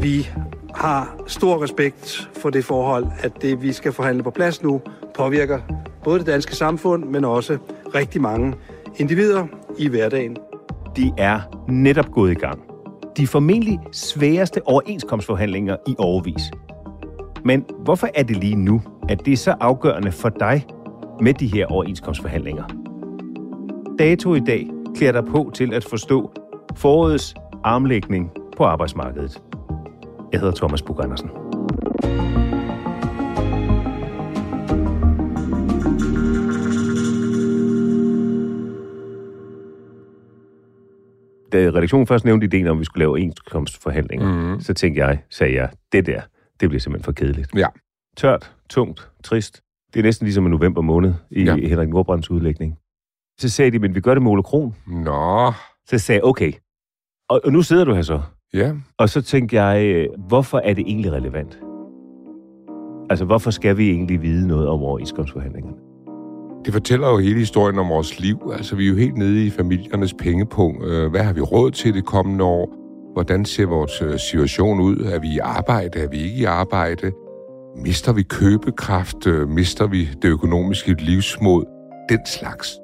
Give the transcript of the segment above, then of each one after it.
Vi har stor respekt for det forhold, at det, vi skal forhandle på plads nu, påvirker både det danske samfund, men også rigtig mange individer i hverdagen. De er netop gået i gang. De formentlig sværeste overenskomstforhandlinger i overvis. Men hvorfor er det lige nu, at det er så afgørende for dig med de her overenskomstforhandlinger? Dato i dag klæder dig på til at forstå forårets armlægning på arbejdsmarkedet. Jeg hedder Thomas Bug Andersen. Da redaktionen først nævnte ideen om, at vi skulle lave overenskomstforhandlinger, mm. så tænkte jeg, sagde jeg, det der, det bliver simpelthen for kedeligt. Ja. Tørt, tungt, trist. Det er næsten ligesom en november måned i ja. Henrik Nordbrands udlægning. Så sagde de, men vi gør det med Ole Kron. Nå, Så sagde jeg, okay. Og, og nu sidder du her så. ja. Og så tænkte jeg, øh, hvorfor er det egentlig relevant? Altså, hvorfor skal vi egentlig vide noget om overenskomstforhandlingerne? Det fortæller jo hele historien om vores liv. Altså, vi er jo helt nede i familiernes pengepunkt. Øh, Hvad har vi råd til det kommende år? Hvordan ser vores øh, situation ud? Er vi i arbejde? Er vi ikke i arbejde? Mister vi købekraft? Mister vi det økonomiske livsmod? Den slags.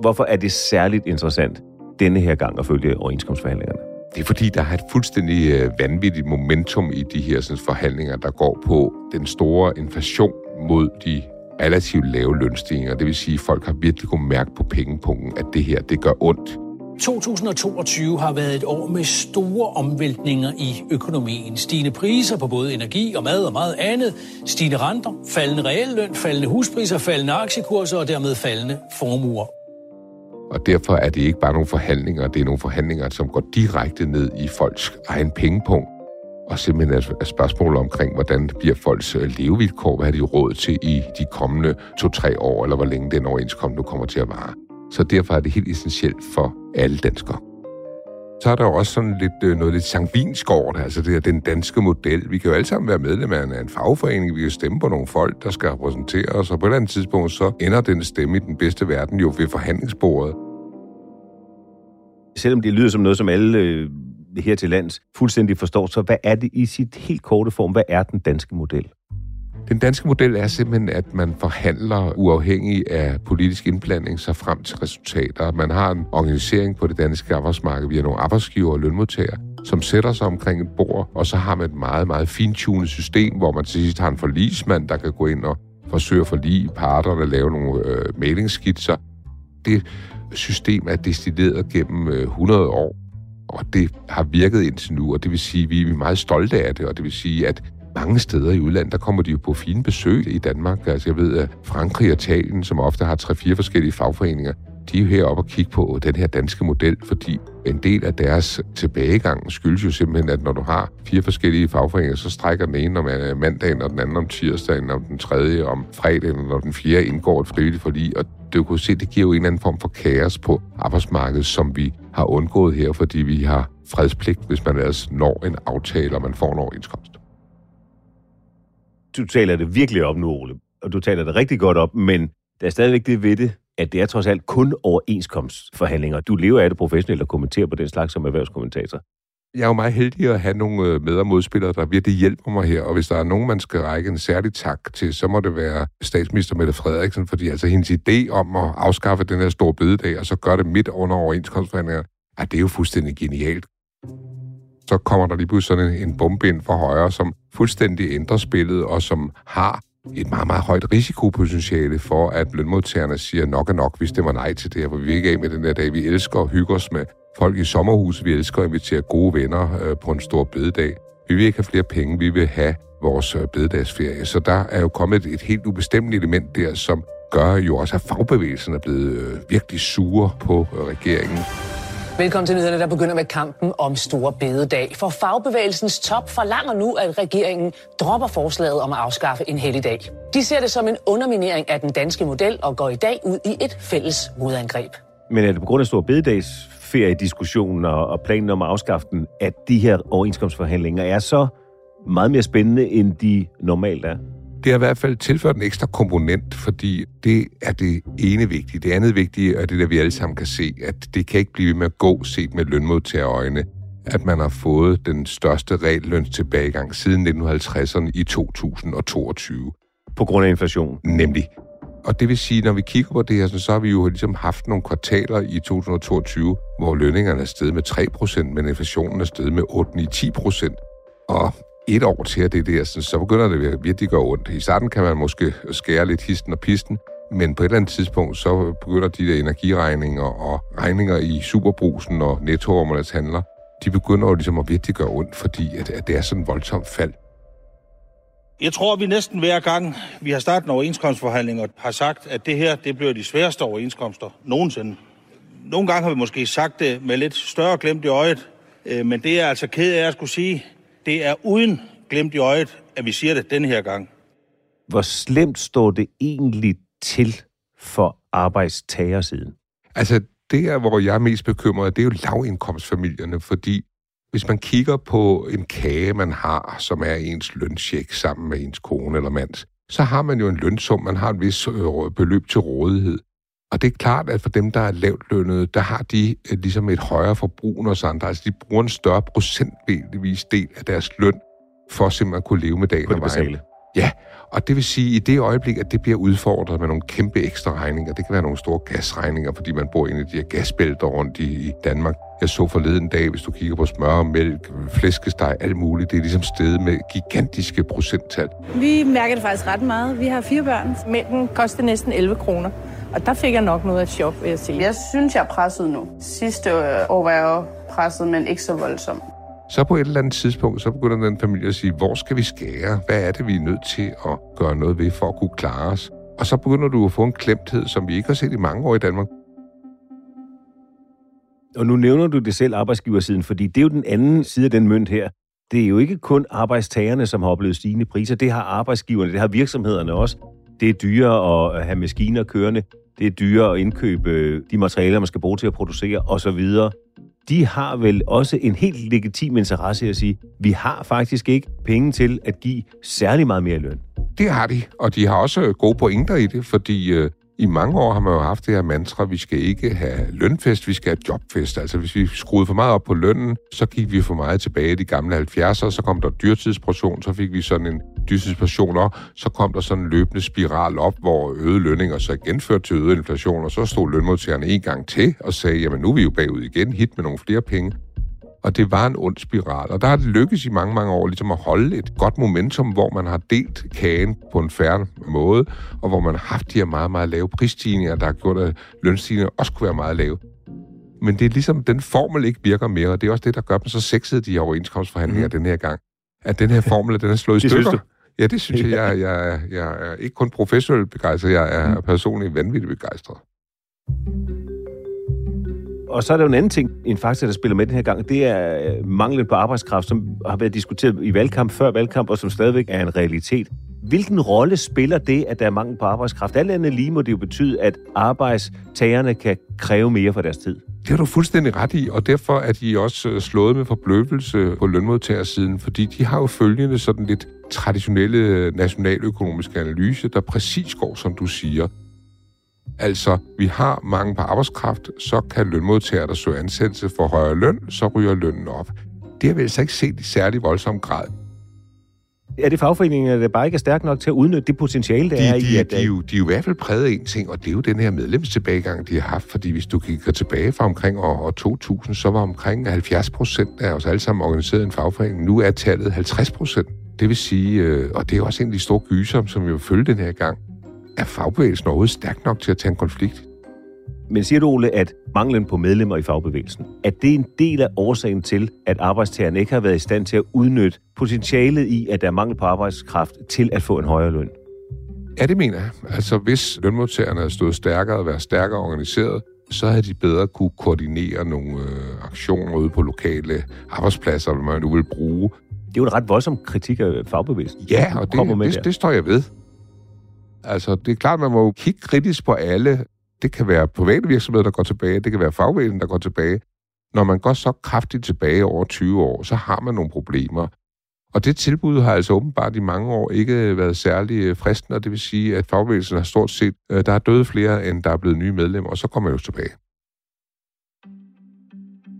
Hvorfor er det særligt interessant denne her gang at følge overenskomstforhandlingerne? Det er fordi, der er et fuldstændig øh, vanvittigt momentum i de her sådan, forhandlinger, der går på den store inflation mod de relativt lave lønstigninger. Det vil sige, at folk har virkelig kunnet mærke på pengepunkten, at det her, det gør ondt. 2022 har været et år med store omvæltninger i økonomien. Stigende priser på både energi og mad og meget andet. Stigende renter, faldende realløn, faldende huspriser, faldende aktiekurser og dermed faldende formuer. Og derfor er det ikke bare nogle forhandlinger, det er nogle forhandlinger, som går direkte ned i folks egen pengepunkt. Og simpelthen er spørgsmålet spørgsmål omkring, hvordan bliver folks øh, levevilkår, hvad har de råd til i de kommende to-tre år, eller hvor længe den overenskomst nu kommer til at vare. Så derfor er det helt essentielt for alle danskere. Så er der jo også sådan lidt, øh, noget lidt sangvinsk over det, altså det er den danske model. Vi kan jo alle sammen være medlemmer af en fagforening, vi kan stemme på nogle folk, der skal repræsentere os, og på et eller andet tidspunkt, så ender den stemme i den bedste verden jo ved forhandlingsbordet. Selvom det lyder som noget, som alle øh, her til lands fuldstændig forstår, så hvad er det i sit helt korte form? Hvad er den danske model? Den danske model er simpelthen, at man forhandler uafhængig af politisk indblanding sig frem til resultater. Man har en organisering på det danske arbejdsmarked via nogle arbejdsgiver og lønmodtagere, som sætter sig omkring et bord, og så har man et meget, meget fintunet system, hvor man til sidst har en forlismand, der kan gå ind og forsøge at forlige parterne, lave nogle øh, mailingsskitser. Det system er destilleret gennem øh, 100 år, og det har virket indtil nu, og det vil sige, at vi er meget stolte af det, og det vil sige, at mange steder i udlandet, der kommer de jo på fine besøg i Danmark. Altså jeg ved, at Frankrig og Italien, som ofte har tre-fire forskellige fagforeninger, de er jo heroppe og kigge på den her danske model, fordi en del af deres tilbagegang skyldes jo simpelthen, at når du har fire forskellige fagforeninger, så strækker den ene om øh, mandagen, og den anden om tirsdagen, og den tredje om fredagen, og den fjerde indgår et frivilligt forlig. Og du kan se, det giver jo en eller anden form for kaos på arbejdsmarkedet, som vi har undgået her, fordi vi har fredspligt, hvis man ellers når en aftale, og man får en overenskomst. Du taler det virkelig op nu, Ole, og du taler det rigtig godt op, men der er stadigvæk det ved det, at det er trods alt kun overenskomstforhandlinger. Du lever af det professionelt og kommenterer på den slags som erhvervskommentator. Jeg er jo meget heldig at have nogle øh, med- og modspillere, der virkelig hjælper mig her, og hvis der er nogen, man skal række en særlig tak til, så må det være statsminister Mette Frederiksen, fordi altså hendes idé om at afskaffe den her store bødedag, og så gøre det midt under overenskomstforhandlinger, at det er jo fuldstændig genialt. Så kommer der lige pludselig sådan en, en bombe ind fra højre, som fuldstændig ændrer spillet, og som har et meget, meget højt risikopotentiale for, at lønmodtagerne siger nok er nok, vi stemmer nej til det her, for vi vil ikke af med den der dag. Vi elsker og hygger os med folk i sommerhus. Vi elsker at invitere gode venner øh, på en stor bededag. Vi vil ikke have flere penge, vi vil have vores øh, bededagsferie. Så der er jo kommet et, et helt ubestemt element der, som gør jo også, at fagbevægelsen er blevet øh, virkelig sure på øh, regeringen. Velkommen til nyhederne, der begynder med kampen om Store Bededag. For fagbevægelsens top forlanger nu, at regeringen dropper forslaget om at afskaffe en helligdag. De ser det som en underminering af den danske model og går i dag ud i et fælles modangreb. Men er det på grund af store bededagsferiediskussionen og, og planen om at afskaffe den, at de her overenskomstforhandlinger er så meget mere spændende, end de normalt er? Det har i hvert fald tilført en ekstra komponent, fordi det er det ene vigtige. Det andet vigtige er det, der vi alle sammen kan se, at det kan ikke blive med at gå set med lønmodtagerøjne, at man har fået den største realløns tilbagegang siden 1950'erne i 2022. På grund af inflation? Nemlig. Og det vil sige, når vi kigger på det her, så har vi jo ligesom haft nogle kvartaler i 2022, hvor lønningerne er steget med 3%, men inflationen er steget med 8-10%. Og et år til, at det der, så begynder det virkelig at gøre ondt. I starten kan man måske skære lidt histen og pisten, men på et eller andet tidspunkt, så begynder de der energiregninger og regninger i superbrusen og nettoommernes handler, de begynder jo ligesom at virkelig gøre ondt, fordi at, at det er sådan et voldsomt fald. Jeg tror, vi næsten hver gang, vi har startet en overenskomstforhandling og har sagt, at det her, det bliver de sværeste overenskomster nogensinde. Nogle gange har vi måske sagt det med lidt større glemt i øjet, øh, men det er altså ked af at skulle sige, det er uden glemt i øjet, at vi siger det denne her gang. Hvor slemt står det egentlig til for arbejdstagersiden? Altså, det er, hvor jeg er mest bekymret, det er jo lavindkomstfamilierne, fordi hvis man kigger på en kage, man har, som er ens løncheck sammen med ens kone eller mands, så har man jo en lønsum, man har et vis øh, beløb til rådighed. Og det er klart, at for dem, der er lavt lønnede, der har de øh, ligesom et højere forbrug end os andre. Altså, de bruger en større procentvis del af deres løn, for simpelthen at kunne leve med dagen og vejen. Ja, og det vil sige, at i det øjeblik, at det bliver udfordret med nogle kæmpe ekstra regninger, det kan være nogle store gasregninger, fordi man bor inde i de her gasbælter rundt i Danmark. Jeg så forleden dag, hvis du kigger på smør, mælk, flæskesteg, alt muligt, det er ligesom stedet med gigantiske procenttal. Vi mærker det faktisk ret meget. Vi har fire børn. Mælken koster næsten 11 kroner. Og der fik jeg nok noget af chok, vil jeg sige. Jeg synes, jeg er presset nu. Sidste år var jeg presset, men ikke så voldsomt. Så på et eller andet tidspunkt, så begynder den familie at sige, hvor skal vi skære? Hvad er det, vi er nødt til at gøre noget ved for at kunne klare os? Og så begynder du at få en klemthed, som vi ikke har set i mange år i Danmark. Og nu nævner du det selv, arbejdsgiversiden, fordi det er jo den anden side af den mønt her. Det er jo ikke kun arbejdstagerne, som har oplevet stigende priser. Det har arbejdsgiverne, det har virksomhederne også. Det er dyrere at have maskiner kørende. Det er dyrere at indkøbe øh, de materialer, man skal bruge til at producere osv de har vel også en helt legitim interesse i at sige, vi har faktisk ikke penge til at give særlig meget mere løn. Det har de, og de har også øh, gode pointer i det, fordi øh, i mange år har man jo haft det her mantra, vi skal ikke have lønfest, vi skal have jobfest. Altså hvis vi skruede for meget op på lønnen, så gik vi for meget tilbage i de gamle 70'ere, så kom der dyrtidspression, så fik vi sådan en op, så kom der sådan en løbende spiral op, hvor øgede lønninger så igen førte til øget inflation, og så stod lønmodtagerne en gang til og sagde, jamen nu er vi jo bagud igen, hit med nogle flere penge. Og det var en ond spiral. Og der har det lykkes i mange, mange år ligesom at holde et godt momentum, hvor man har delt kagen på en færre måde, og hvor man har haft de her meget, meget lave prisstigninger, der har gjort, at lønstigninger også kunne være meget lave. Men det er ligesom, den formel ikke virker mere, og det er også det, der gør dem så sexede, de her overenskomstforhandlinger mm. den her gang. At den her formel, den er slået i stykker. Ja, det synes jeg. Jeg, jeg, jeg er ikke kun professionelt begejstret, jeg er mm. personligt vanvittigt begejstret. Og så er der jo en anden ting, en faktor, der spiller med den her gang, det er øh, manglen på arbejdskraft, som har været diskuteret i valgkamp før valgkamp, og som stadigvæk er en realitet. Hvilken rolle spiller det, at der er mangel på arbejdskraft? Alt andet lige må det jo betyde, at arbejdstagerne kan kræve mere for deres tid. Det har du fuldstændig ret i, og derfor er de også øh, slået med forbløvelse på lønmodtagersiden, fordi de har jo følgende sådan lidt traditionelle øh, nationaløkonomiske analyse, der præcis går, som du siger. Altså, vi har mange på arbejdskraft, så kan lønmodtagere, der søger ansættelse for højere løn, så ryger lønnen op. Det har vi altså ikke set i særlig voldsom grad. Er det fagforeningerne, der bare ikke er stærke nok til at udnytte det potentiale, der de, er i? At, de, er jo, de er jo i hvert fald præget af en ting, og det er jo den her medlemstilbagegang, de har haft. Fordi hvis du kigger tilbage fra omkring år, år 2000, så var omkring 70 procent af os alle sammen organiseret i en fagforening. Nu er tallet 50 procent. Det vil sige, øh, og det er også en af de store gyser, som vi vil følge den her gang, er fagbevægelsen overhovedet stærk nok til at tage en konflikt? Men siger du, Ole, at manglen på medlemmer i fagbevægelsen, at det er en del af årsagen til, at arbejdstagerne ikke har været i stand til at udnytte potentialet i, at der er mangel på arbejdskraft til at få en højere løn? Ja, det mener jeg. Altså, hvis lønmodtagerne havde stået stærkere og været stærkere organiseret, så havde de bedre kunne koordinere nogle øh, aktioner ude på lokale arbejdspladser, hvad man nu vil bruge. Det er jo en ret voldsom kritik af fagbevægelsen. Ja, og det, det, det står jeg ved. Altså, det er klart, man må jo kigge kritisk på alle. Det kan være private virksomheder, der går tilbage. Det kan være fagbevægelsen, der går tilbage. Når man går så kraftigt tilbage over 20 år, så har man nogle problemer. Og det tilbud har altså åbenbart i mange år ikke været særlig øh, fristende, og det vil sige, at fagbevægelsen har stort set, øh, der er døde flere, end der er blevet nye medlemmer, og så kommer man jo tilbage.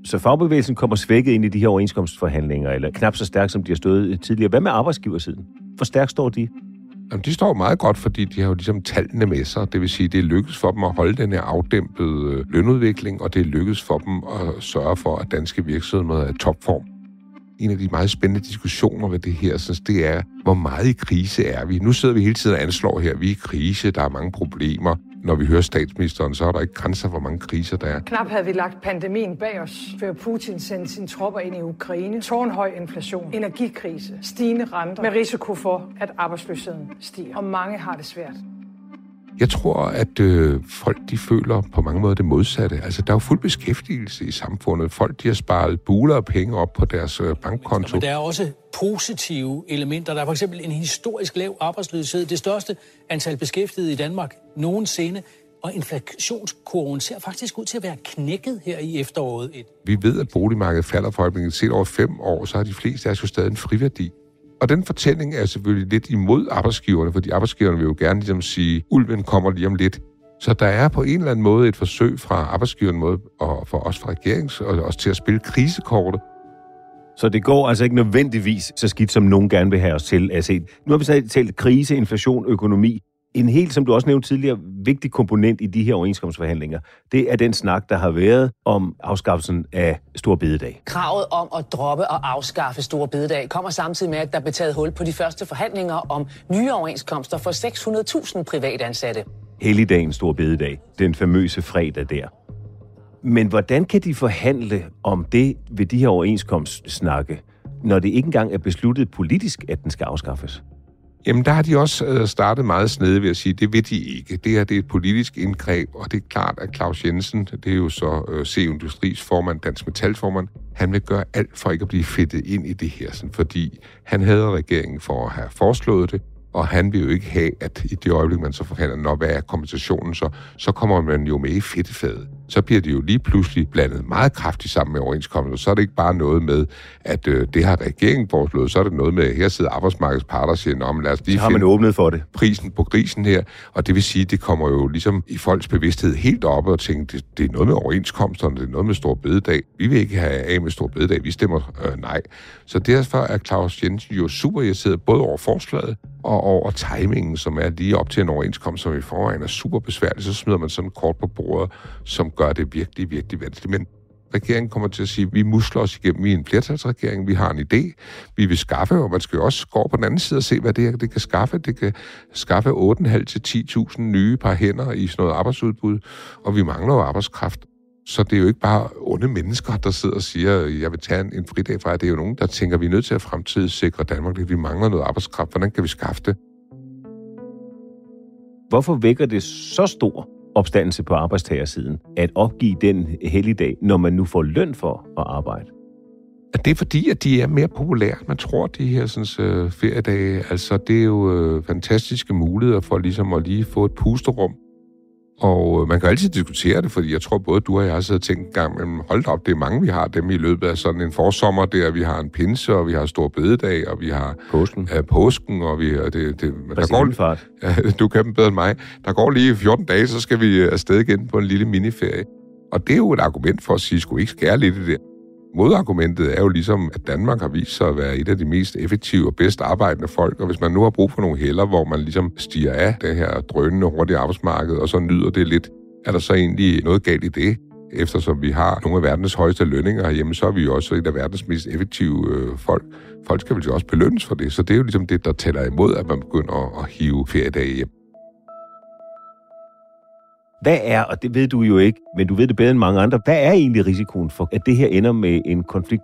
Så fagbevægelsen kommer svækket ind i de her overenskomstforhandlinger, eller knap så stærkt, som de har stået tidligere. Hvad med arbejdsgiversiden? Hvor stærkt står de? Jamen, de står meget godt, fordi de har jo ligesom tallene med sig. Det vil sige, det er lykkedes for dem at holde den her afdæmpede øh, lønudvikling, og det er lykkedes for dem at sørge for, at danske virksomheder er i topform. En af de meget spændende diskussioner ved det her, synes, det er, hvor meget i krise er vi? Nu sidder vi hele tiden og anslår her, vi er i krise, der er mange problemer. Når vi hører statsministeren, så er der ikke grænser, hvor mange kriser der er. Knap havde vi lagt pandemien bag os, før Putin sendte sine tropper ind i Ukraine. Tårnhøj inflation, energikrise, stigende renter med risiko for, at arbejdsløsheden stiger. Og mange har det svært. Jeg tror, at øh, folk de føler på mange måder det modsatte. Altså, der er jo fuld beskæftigelse i samfundet. Folk de har sparet buler af penge op på deres øh, bankkonto. Men der er også positive elementer. Der er for eksempel en historisk lav arbejdsløshed. Det største antal beskæftigede i Danmark nogensinde. Og inflationskurven ser faktisk ud til at være knækket her i efteråret. Vi ved, at boligmarkedet falder for øjeblikket. Set over fem år, så har de fleste af os jo stadig en friværdi. Og den fortælling er selvfølgelig lidt imod arbejdsgiverne, fordi arbejdsgiverne vil jo gerne ligesom sige, ulven kommer lige om lidt. Så der er på en eller anden måde et forsøg fra arbejdsgiveren måde, og for os fra regerings, og også til at spille krisekortet. Så det går altså ikke nødvendigvis så skidt, som nogen gerne vil have os til at se. Nu har vi så talt krise, inflation, økonomi en helt, som du også nævnte tidligere, vigtig komponent i de her overenskomstforhandlinger, det er den snak, der har været om afskaffelsen af Stor Bededag. Kravet om at droppe og afskaffe Stor Bededag kommer samtidig med, at der blev taget hul på de første forhandlinger om nye overenskomster for 600.000 privatansatte. Helligdagen Stor Bededag, den famøse fredag der. Men hvordan kan de forhandle om det ved de her overenskomstsnakke, når det ikke engang er besluttet politisk, at den skal afskaffes? Jamen, der har de også øh, startet meget snede ved at sige, det vil de ikke. Det her det er et politisk indgreb, og det er klart, at Claus Jensen, det er jo så øh, C. Industris formand, Dansk Metals formand, han vil gøre alt for ikke at blive fedtet ind i det her, sådan, fordi han havde regeringen for at have foreslået det, og han vil jo ikke have, at i det øjeblik, man så forhandler, når hvad er kompensationen, så, så kommer man jo med i fedtefadet. Så bliver det jo lige pludselig blandet meget kraftigt sammen med overenskomsten. Så er det ikke bare noget med, at øh, det har regeringen foreslået, så er det noget med, at her sidder arbejdsmarkedets parter og siger, om lad os lige så har man åbnet for det. prisen på grisen her. Og det vil sige, det kommer jo ligesom i folks bevidsthed helt op og tænker, det, det er noget med overenskomsterne, det er noget med stor bededag. Vi vil ikke have af med stor bededag, vi stemmer øh, nej. Så derfor er Claus Jensen jo super irriteret både over forslaget og over timingen, som er lige op til en overenskomst, som i forvejen er super besværlig, så smider man sådan kort på bordet, som gør det virkelig, virkelig vanskeligt. Men regeringen kommer til at sige, at vi musler os igennem i en flertalsregering, vi har en idé, vi vil skaffe, og man skal jo også gå på den anden side og se, hvad det, her, det kan skaffe. Det kan skaffe 8.500 til 10.000 nye par hænder i sådan noget arbejdsudbud, og vi mangler jo arbejdskraft. Så det er jo ikke bare onde mennesker, der sidder og siger, jeg vil tage en, en fridag fra Det er jo nogen, der tænker, vi er nødt til at fremtidssikre Danmark. Vi mangler noget arbejdskraft. Hvordan kan vi skaffe det? Hvorfor vækker det så stor opstandelse på arbejdstagersiden at opgive den helligdag, når man nu får løn for at arbejde? At det er fordi, at de er mere populære, man tror, de her sådan, uh, feriedage. Altså, det er jo uh, fantastiske muligheder for ligesom at lige få et pusterum og øh, man kan altid diskutere det, fordi jeg tror både du og jeg har siddet og tænkt en gang, men hold op, det er mange, vi har dem i løbet af sådan en forsommer der. Vi har en pinse, og vi har stor bededag, og vi har påsken, øh, påsken og vi og det, det der går, ja, du kan dem bedre end mig. Der går lige 14 dage, så skal vi afsted igen på en lille miniferie. Og det er jo et argument for at sige, skulle vi ikke skære lidt i det? Modargumentet er jo ligesom, at Danmark har vist sig at være et af de mest effektive og bedst arbejdende folk, og hvis man nu har brug for nogle heller, hvor man ligesom stiger af det her drønende hurtige arbejdsmarked, og så nyder det lidt, er der så egentlig noget galt i det? Eftersom vi har nogle af verdens højeste lønninger herhjemme, så er vi jo også et af verdens mest effektive øh, folk. Folk skal vel jo også belønnes for det, så det er jo ligesom det, der tæller imod, at man begynder at, at hive feriedage hjem. Hvad er, og det ved du jo ikke, men du ved det bedre end mange andre, hvad er egentlig risikoen for, at det her ender med en konflikt?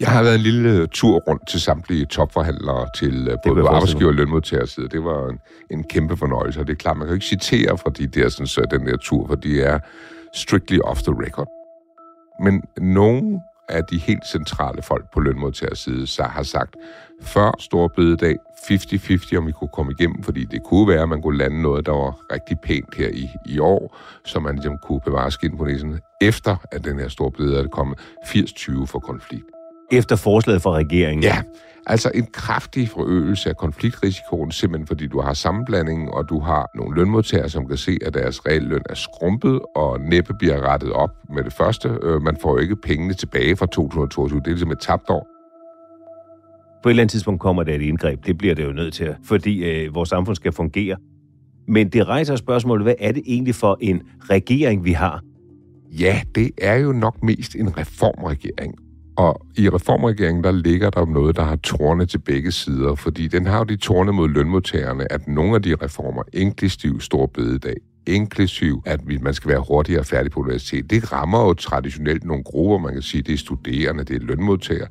Jeg har været en lille tur rundt til samtlige topforhandlere til øh, både arbejdsgiver og lønmodtagerside. Det var en, en kæmpe fornøjelse, og det er klart, man kan jo ikke citere fra de der, sådan, så den der tur, for de er strictly off the record. Men nogen af de helt centrale folk på lønmodtagerside så har sagt, før Storbededag, 50-50, om vi kunne komme igennem, fordi det kunne være, at man kunne lande noget, der var rigtig pænt her i, i år, så man ligesom kunne bevare skin på næsen, efter at den her Storbededag er kommet 80-20 for konflikt efter forslaget fra regeringen. Ja, altså en kraftig forøgelse af konfliktrisikoen, simpelthen fordi du har sammenblanding, og du har nogle lønmodtagere, som kan se, at deres realløn er skrumpet, og næppe bliver rettet op med det første. Øh, man får jo ikke pengene tilbage fra 2022. Det er ligesom et tabt år. På et eller andet tidspunkt kommer der et indgreb. Det bliver det jo nødt til, fordi øh, vores samfund skal fungere. Men det rejser spørgsmålet, hvad er det egentlig for en regering, vi har? Ja, det er jo nok mest en reformregering. Og i reformregeringen, der ligger der noget, der har tårne til begge sider, fordi den har jo de tårne mod lønmodtagerne, at nogle af de reformer, inklusiv stor bededag, inklusiv at man skal være hurtigere færdig på universitet, det rammer jo traditionelt nogle grupper, man kan sige, det er studerende, det er lønmodtagere,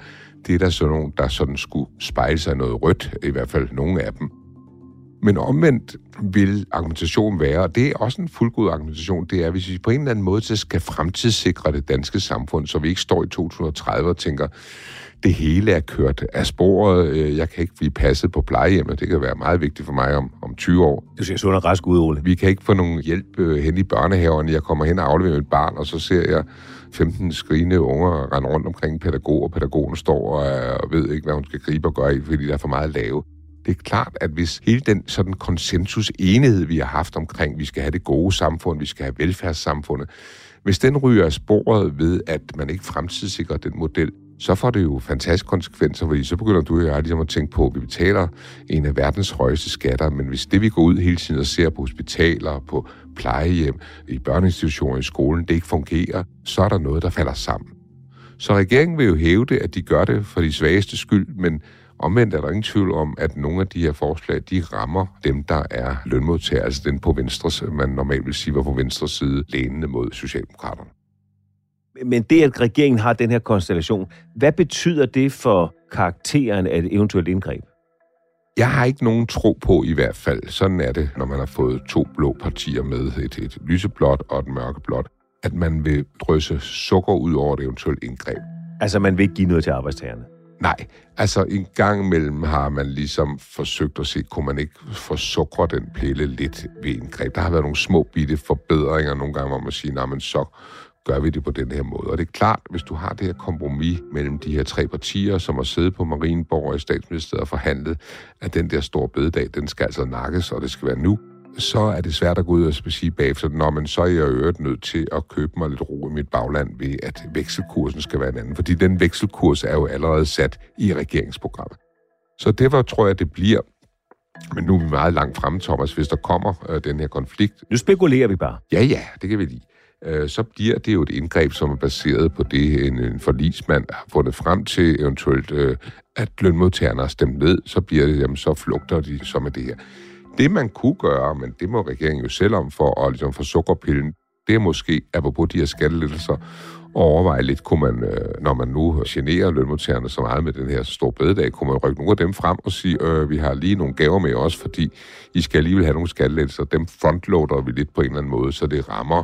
det er der sådan nogle, der sådan skulle spejle sig noget rødt, i hvert fald nogle af dem. Men omvendt vil argumentationen være, og det er også en fuldgod argumentation, det er, hvis vi på en eller anden måde skal fremtidssikre det danske samfund, så vi ikke står i 2030 og tænker, det hele er kørt af sporet, øh, jeg kan ikke blive passet på plejehjemmet, det kan være meget vigtigt for mig om, om 20 år. Du ser sund og rask ud, Ole. Vi kan ikke få nogen hjælp øh, hen i børnehaverne, jeg kommer hen og afleverer mit barn, og så ser jeg 15 skrigende unger rende rundt omkring en pædagog, og pædagogen står og, og ved ikke, hvad hun skal gribe og gøre, fordi der er for meget lave. Det er klart, at hvis hele den sådan konsensus enighed, vi har haft omkring, vi skal have det gode samfund, vi skal have velfærdssamfundet, hvis den ryger af sporet ved, at man ikke fremtidssikrer den model, så får det jo fantastiske konsekvenser, fordi så begynder du og jeg ligesom at tænke på, at vi betaler en af verdens højeste skatter, men hvis det vi går ud hele tiden og ser på hospitaler, på plejehjem, i børneinstitutioner, i skolen, det ikke fungerer, så er der noget, der falder sammen. Så regeringen vil jo hæve det, at de gør det for de svageste skyld, men Omvendt er der ingen tvivl om, at nogle af de her forslag, de rammer dem, der er lønmodtagere, altså den på venstre, man normalt vil sige var på venstre side, lænende mod Socialdemokraterne. Men det, at regeringen har den her konstellation, hvad betyder det for karakteren af et eventuelt indgreb? Jeg har ikke nogen tro på i hvert fald. Sådan er det, når man har fået to blå partier med, et, et lyseblåt og et mørkeblåt, at man vil drysse sukker ud over et eventuelt indgreb. Altså, man vil ikke give noget til arbejdstagerne? Nej, altså en gang imellem har man ligesom forsøgt at se, kunne man ikke forsukre den pille lidt ved indgreb. Der har været nogle små bitte forbedringer nogle gange, hvor man siger, nej, men så gør vi det på den her måde. Og det er klart, hvis du har det her kompromis mellem de her tre partier, som har siddet på Marienborg og i statsministeriet og forhandlet, at den der store bededag, den skal altså nakkes, og det skal være nu, så er det svært at gå ud og sige bagefter, når man så er jeg øvrigt nødt til at købe mig lidt ro i mit bagland ved, at vekselkursen skal være en anden. Fordi den vekselkurs er jo allerede sat i regeringsprogrammet. Så det var, tror jeg, det bliver. Men nu er vi meget langt fremme, Thomas, hvis der kommer øh, den her konflikt. Nu spekulerer vi bare. Ja, ja, det kan vi lide. Øh, så bliver det jo et indgreb, som er baseret på det, en, en forlismand har fundet frem til, eventuelt, øh, at lønmodtagerne har stemt ned, så bliver det, jamen, så flugter de så med det her. Det, man kunne gøre, men det må regeringen jo selv om for at ligesom, få sukkerpillen, det er måske, apropos de her skattelettelser, overveje lidt, kunne man, øh, når man nu generer lønmodtagerne så meget med den her store bededag, kunne man rykke nogle af dem frem og sige, øh, vi har lige nogle gaver med os, fordi I skal alligevel have nogle skattelettelser. Dem frontloader vi lidt på en eller anden måde, så det rammer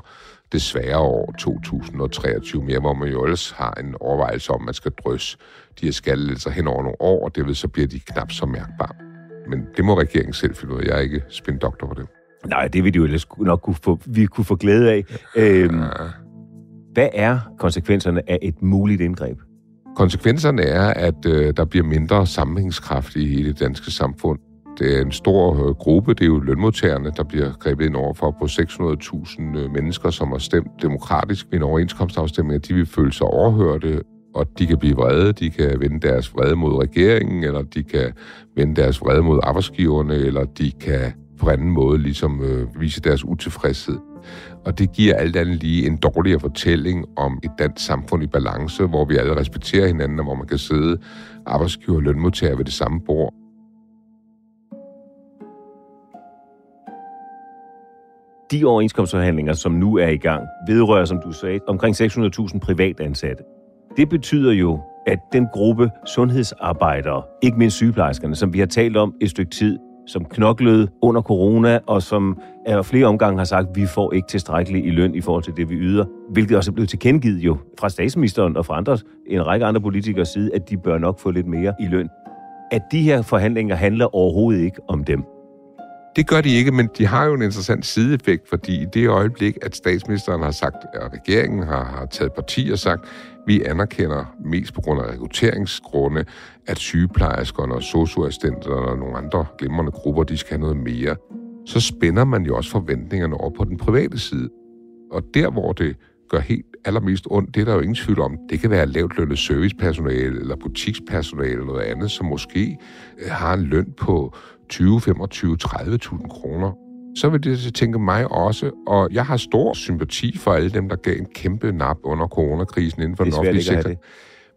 desværre år 2023 mere, hvor man jo ellers har en overvejelse om, at man skal drysse de her skattelettelser hen over nogle år, og det vil så bliver de knap så mærkbare. Men det må regeringen selv finde ud af. Jeg er ikke spindoktor for det. Nej, det vil de jo ellers nok kunne få, vi kunne få glæde af. Øhm, ja. Hvad er konsekvenserne af et muligt indgreb? Konsekvenserne er, at øh, der bliver mindre sammenhængskraft i hele det danske samfund. Det er en stor øh, gruppe, det er jo lønmodtagerne, der bliver grebet ind over for på 600.000 øh, mennesker, som har stemt demokratisk ved en overenskomstafstemning, at de vil føle sig overhørte, og de kan blive vrede, de kan vende deres vrede mod regeringen, eller de kan vende deres vrede mod arbejdsgiverne, eller de kan på anden måde ligesom øh, vise deres utilfredshed. Og det giver alt andet lige en dårligere fortælling om et dansk samfund i balance, hvor vi alle respekterer hinanden, og hvor man kan sidde arbejdsgiver og lønmodtager ved det samme bord. De overenskomstforhandlinger, som nu er i gang, vedrører, som du sagde, omkring 600.000 privatansatte. Det betyder jo, at den gruppe sundhedsarbejdere, ikke mindst sygeplejerskerne, som vi har talt om et stykke tid, som knoklede under corona, og som er flere omgange har sagt, at vi får ikke tilstrækkeligt i løn i forhold til det, vi yder. Hvilket også er blevet tilkendegivet jo fra statsministeren og fra andre, en række andre politikers side, at de bør nok få lidt mere i løn. At de her forhandlinger handler overhovedet ikke om dem. Det gør de ikke, men de har jo en interessant sideeffekt, fordi i det øjeblik, at statsministeren har sagt, at regeringen har, har taget parti og sagt, vi anerkender mest på grund af rekrutteringsgrunde, at sygeplejerskerne og socioassistenterne og nogle andre glimrende grupper, de skal have noget mere. Så spænder man jo også forventningerne over på den private side. Og der, hvor det gør helt allermest ondt, det er der jo ingen tvivl om. Det kan være lavt lønnet servicepersonale eller butikspersonale eller noget andet, som måske øh, har en løn på 20, 25, 30.000 kroner. Så vil det tænke mig også, og jeg har stor sympati for alle dem, der gav en kæmpe nap under coronakrisen inden for den offentlige sektor.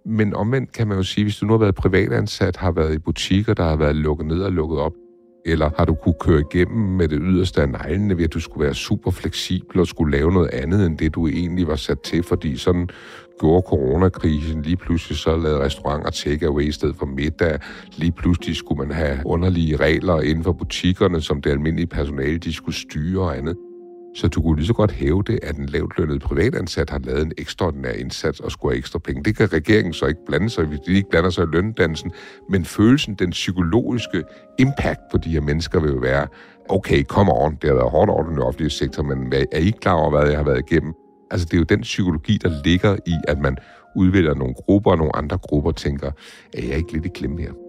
Men omvendt kan man jo sige, hvis du nu har været privatansat, har været i butikker, der har været lukket ned og lukket op, eller har du kunne køre igennem med det yderste af neglene ved, at du skulle være super fleksibel og skulle lave noget andet, end det du egentlig var sat til, fordi sådan gjorde coronakrisen. Lige pludselig så lavede restauranter take-away i stedet for middag. Lige pludselig skulle man have underlige regler inden for butikkerne, som det almindelige personale, de skulle styre og andet. Så du kunne lige så godt hæve det, at en lavt lønnet privatansat har lavet en ekstraordinær indsats og skulle have ekstra penge. Det kan regeringen så ikke blande sig hvis de ikke blander sig i løndansen. Men følelsen, den psykologiske impact på de her mennesker vil jo være, okay, come on, det har været hårdt over den offentlige sektor, men er I klar over, hvad jeg har været igennem? Altså, det er jo den psykologi, der ligger i, at man udvælger nogle grupper, og nogle andre grupper tænker, er jeg ikke lidt i klemme her?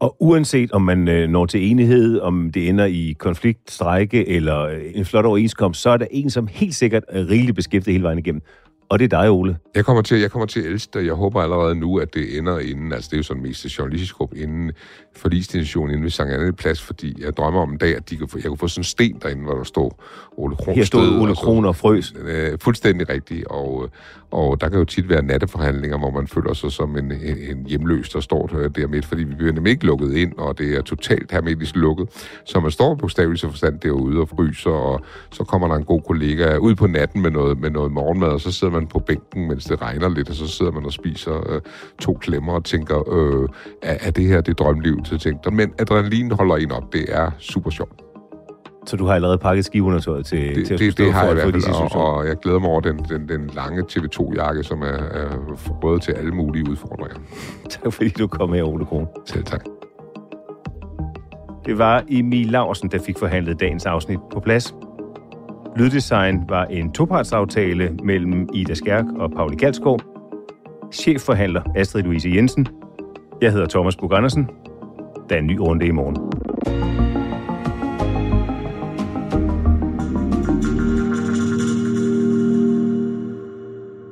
Og uanset om man øh, når til enighed, om det ender i konflikt, strejke eller øh, en flot overenskomst, så er der en, som helt sikkert er rigeligt beskæftiget hele vejen igennem. Og det er dig, Ole. Jeg kommer til, jeg kommer til at elske. Jeg håber allerede nu, at det ender inden, altså det er jo sådan mest journalistisk gruppe, inden forlisdestination inden ved Sankt Anne Plads, fordi jeg drømmer om en dag, at de kan få, jeg kunne få sådan en sten derinde, hvor der står Ole Kron. Her stod Ole Kron og frøs. Øh, fuldstændig rigtigt, og, og der kan jo tit være natteforhandlinger, hvor man føler sig som en, en, en hjemløs, der står der midt, fordi vi bliver nemlig ikke lukket ind, og det er totalt hermetisk lukket. Så man står på stavelsen forstand derude og fryser, og så kommer der en god kollega ud på natten med noget, med noget morgenmad, og så sidder man på bænken, mens det regner lidt, og så sidder man og spiser øh, to klemmer og tænker, øh, er, er det her det drømliv? til tænke Men adrenalin holder en op. Det er super sjovt. Så du har allerede pakket skiundertøjet til, det, til at det, det har jeg i hvert fald, og, og jeg glæder mig over den, den, den lange TV2-jakke, som er, er forbrødet til alle mulige udfordringer. tak fordi du kom med, Ole Kron. Selv tak. Det var Emil Laursen, der fik forhandlet dagens afsnit på plads. Lyddesign var en topartsaftale mellem Ida Skærk og Pauli Galskov. Chefforhandler Astrid Louise Jensen. Jeg hedder Thomas Bug Andersen. Der er en ny runde i morgen.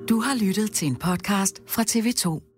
Du har lyttet til en podcast fra TV2.